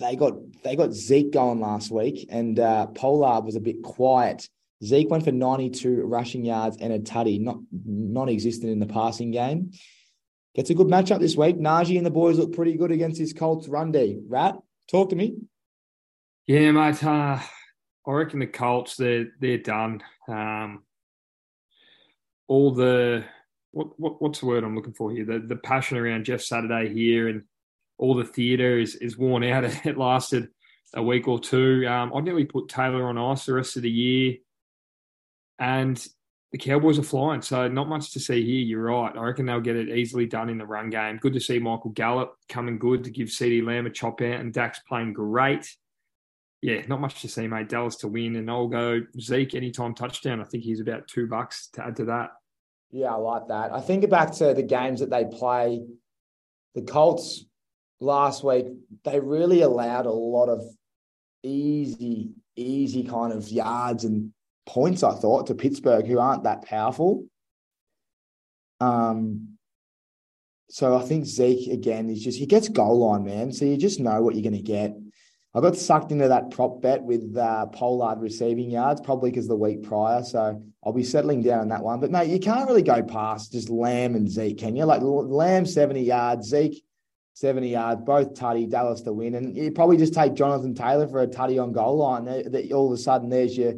they got they got Zeke going last week, and uh, Pollard was a bit quiet. Zeke went for 92 rushing yards and a tutty, not non-existent in the passing game. Gets a good matchup this week. Najee and the boys look pretty good against this Colts run D. Rat, talk to me. Yeah, mate. Uh, I reckon the Colts they're they're done. Um, all the what, what what's the word I'm looking for here? The the passion around Jeff Saturday here and all the theatre is, is worn out. It lasted a week or two. Um, I'd nearly put Taylor on ice the rest of the year. And the Cowboys are flying, so not much to see here. You're right. I reckon they'll get it easily done in the run game. Good to see Michael Gallup coming good to give CeeDee Lamb a chop out, and Dak's playing great. Yeah, not much to see, mate. Dallas to win, and I'll go Zeke anytime touchdown. I think he's about two bucks to add to that. Yeah, I like that. I think back to the games that they play. The Colts last week, they really allowed a lot of easy, easy kind of yards and points, I thought, to Pittsburgh, who aren't that powerful. Um, so I think Zeke again is just he gets goal line, man. So you just know what you're going to get. I got sucked into that prop bet with uh, Pollard receiving yards, probably because the week prior. So I'll be settling down on that one. But mate, you can't really go past just Lamb and Zeke, can you? Like Lamb 70 yards, Zeke 70 yards, both tutty, Dallas to win. And you probably just take Jonathan Taylor for a tutty on goal line. That all of a sudden there's your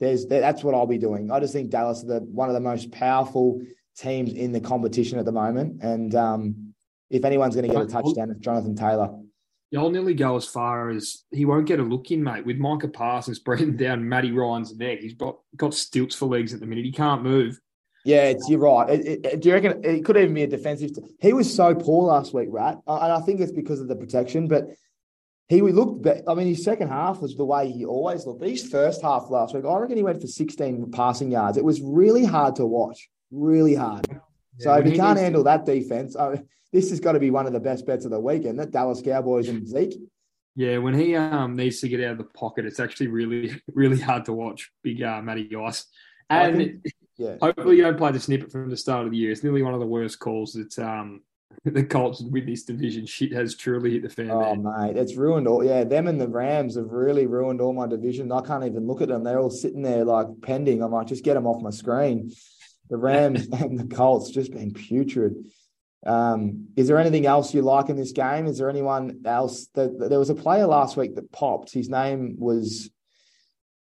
there's that's what I'll be doing. I just think Dallas are the, one of the most powerful teams in the competition at the moment. And um, if anyone's going to get a touchdown, it's Jonathan Taylor. I'll nearly go as far as he won't get a look in, mate. With Micah Parsons breathing down Matty Ryan's neck, he's got got stilts for legs at the minute. He can't move. Yeah, it's, you're right. It, it, do you reckon it could even be a defensive? T- he was so poor last week, Rat, and I think it's because of the protection. But he we looked. I mean, his second half was the way he always looked. But his first half last week, I reckon he went for 16 passing yards. It was really hard to watch. Really hard. Yeah, so if he, can't handle that defense, I, this has got to be one of the best bets of the weekend. That Dallas Cowboys and Zeke. Yeah, when he um, needs to get out of the pocket, it's actually really, really hard to watch. Big uh, Matty Ice. And think, yeah. Hopefully, you don't play the snippet from the start of the year. It's nearly one of the worst calls that um, the Colts with this division. Shit has truly hit the fan. Oh, man. mate, it's ruined all. Yeah, them and the Rams have really ruined all my division. I can't even look at them. They're all sitting there like pending. I might just get them off my screen. The Rams and the Colts just been putrid. Um, is there anything else you like in this game? Is there anyone else that there was a player last week that popped? His name was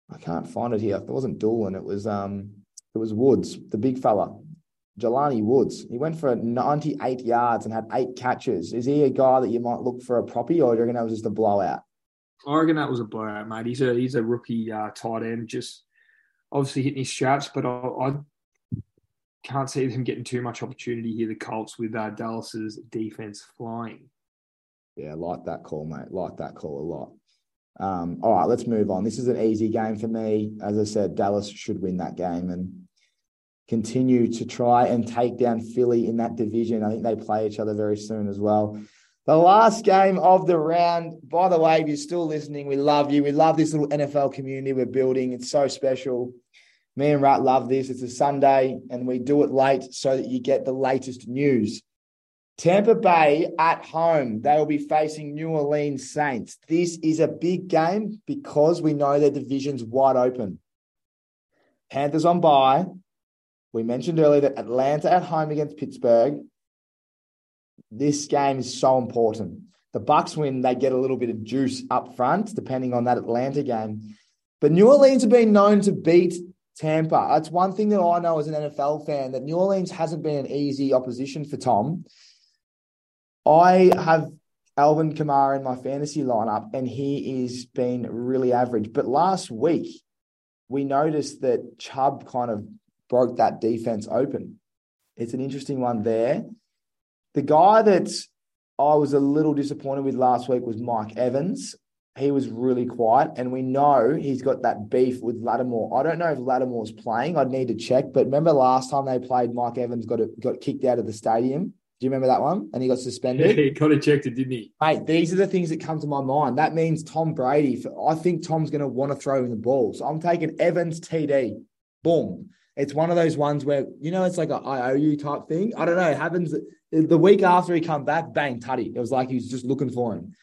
I can't find it here. It wasn't Doolan. It was um, it was Woods, the big fella, Jelani Woods. He went for 98 yards and had eight catches. Is he a guy that you might look for a proppy, or do you reckon that was just a blowout? I reckon that was a blowout, mate. He's a he's a rookie uh, tight end, just obviously hitting his straps, but I, I can't see them getting too much opportunity here. The Colts with uh, Dallas's defense flying. Yeah, like that call, mate. Like that call a lot. Um, all right, let's move on. This is an easy game for me. As I said, Dallas should win that game and continue to try and take down Philly in that division. I think they play each other very soon as well. The last game of the round. By the way, if you're still listening, we love you. We love this little NFL community we're building. It's so special. Me and Rat love this. It's a Sunday and we do it late so that you get the latest news. Tampa Bay at home. They will be facing New Orleans Saints. This is a big game because we know their division's wide open. Panthers on bye. We mentioned earlier that Atlanta at home against Pittsburgh. This game is so important. The Bucs win, they get a little bit of juice up front, depending on that Atlanta game. But New Orleans have been known to beat Tampa. That's one thing that I know as an NFL fan that New Orleans hasn't been an easy opposition for Tom. I have Alvin Kamara in my fantasy lineup, and he is been really average. But last week, we noticed that Chubb kind of broke that defense open. It's an interesting one there. The guy that I was a little disappointed with last week was Mike Evans he was really quiet, and we know he's got that beef with Lattimore. I don't know if Lattimore's playing. I'd need to check. But remember last time they played, Mike Evans got a, got kicked out of the stadium. Do you remember that one? And he got suspended. Yeah, he got ejected, didn't he? Mate, these are the things that come to my mind. That means Tom Brady. For, I think Tom's going to want to throw in the ball. So I'm taking Evans TD. Boom. It's one of those ones where you know it's like a IOU type thing. I don't know. It happens the week after he come back, bang, tutty. It was like he was just looking for him.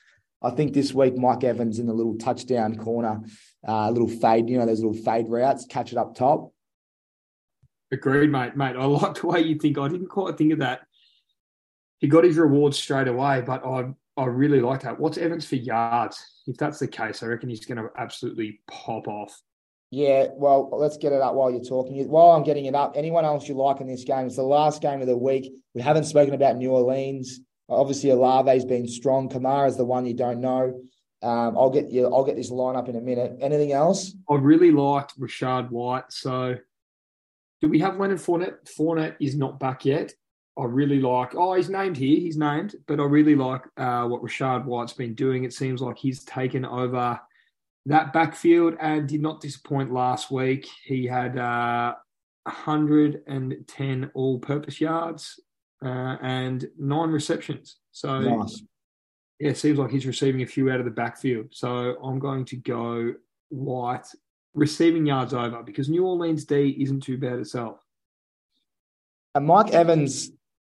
I think this week Mike Evans in the little touchdown corner, a uh, little fade, you know, those little fade routes, catch it up top. Agreed, mate. Mate, I like the way you think. I didn't quite think of that. He got his rewards straight away, but I I really like that. What's Evans for yards? If that's the case, I reckon he's going to absolutely pop off. Yeah, well, let's get it up while you're talking. While I'm getting it up, anyone else you like in this game? It's the last game of the week. We haven't spoken about New Orleans. Obviously, Olave's been strong. Kamara's the one you don't know. Um, I'll get you. I'll get this line up in a minute. Anything else? I really liked Rachaad White. So, do we have Leonard Fournette? Fournette is not back yet. I really like. Oh, he's named here. He's named, but I really like uh, what Rachaad White's been doing. It seems like he's taken over that backfield and did not disappoint last week. He had uh, 110 all-purpose yards, uh, and nine receptions. So, nice. yeah, it seems like he's receiving a few out of the backfield. So I'm going to go White receiving yards over because New Orleans D isn't too bad itself. And Mike Evans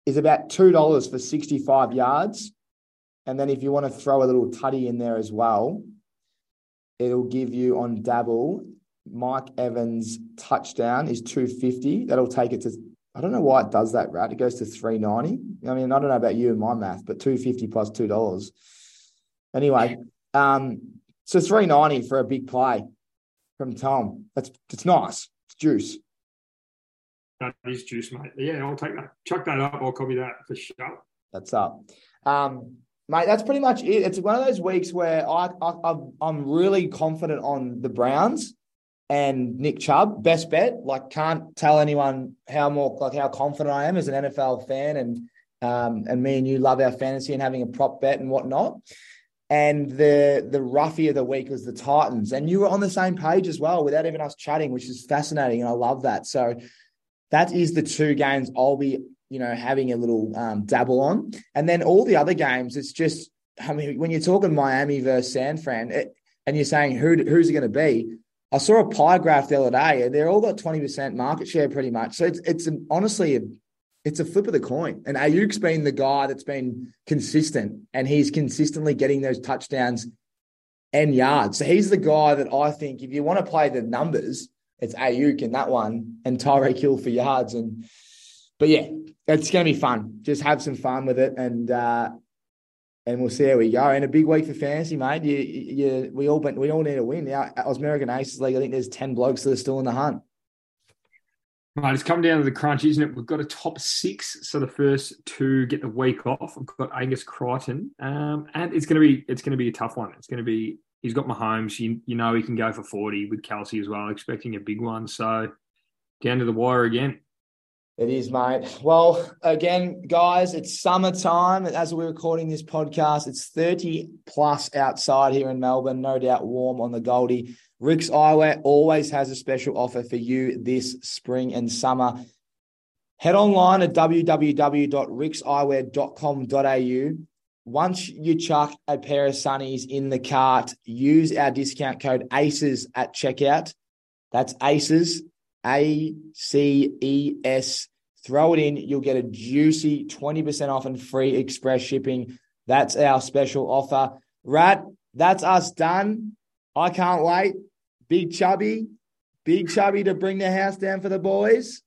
is about two dollars for sixty-five yards, and then if you want to throw a little tutty in there as well, it'll give you on Dabble Mike Evans touchdown is 250. That'll take it to I don't know why it does that, right? It goes to 390. I mean, I don't know about you and my math, but 250 plus two dollars. Anyway, um, so 390 for a big play from Tom. That's it's nice. It's juice. That is juice, mate. Yeah, I'll take that. Chuck that up. I'll copy that for sure. That's up. Um, mate, that's pretty much it. It's one of those weeks where I, I I'm really confident on the Browns and Nick Chubb, best bet. Like, can't tell anyone how more like how confident I am as an NFL fan, and um, and me and you love our fantasy and having a prop bet and whatnot. And the the roughie of the week was the Titans, and you were on the same page as well without even us chatting, which is fascinating, and I love that. So that is the two games I'll be you know having a little um, dabble on, and then all the other games, it's just I mean when you're talking Miami versus San Fran, it, and you're saying who who's it going to be I saw a pie graph the other day. and They're all got 20% market share pretty much. So it's, it's honestly, it's a flip of the coin. And Aiyuk's been the guy that's been consistent and he's consistently getting those touchdowns and yards. So he's the guy that I think if you want to play the numbers, it's Aiyuk in that one and Tyreek Hill for yards. And, but yeah, it's going to be fun. Just have some fun with it. And, uh, and we'll see how we go. And a big week for fantasy, mate. You, you, we all we all need a win. Now, American Aces League, I think there's ten blokes that are still in the hunt. Right, it's come down to the crunch, isn't it? We've got a top six, so the first two get the week off. We've got Angus Crichton, um, and it's going to be it's going to be a tough one. It's going to be he's got Mahomes. You, you know he can go for forty with Kelce as well, expecting a big one. So down to the wire again. It is, mate. Well, again, guys, it's summertime. As we're recording this podcast, it's 30 plus outside here in Melbourne. No doubt warm on the Goldie. Rick's Eyewear always has a special offer for you this spring and summer. Head online at www.rickseyewear.com.au. Once you chuck a pair of sunnies in the cart, use our discount code ACES at checkout. That's ACES, a C E S. Throw it in. You'll get a juicy 20% off and free express shipping. That's our special offer. Rat, that's us done. I can't wait. Big Chubby, Big Chubby to bring the house down for the boys.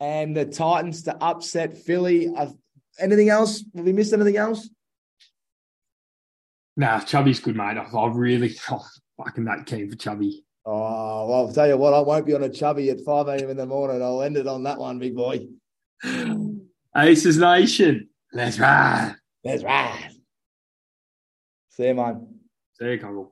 And the Titans to upset Philly. Uh, anything else? Have we missed anything else? Nah, Chubby's good, mate. I, I really, oh, fucking that keen for Chubby. Oh, well, I'll tell you what, I won't be on a chubby at 5 a.m. in the morning. I'll end it on that one, big boy. Aces Nation. Let's ride. Let's ride. See you, man. See you, Carl.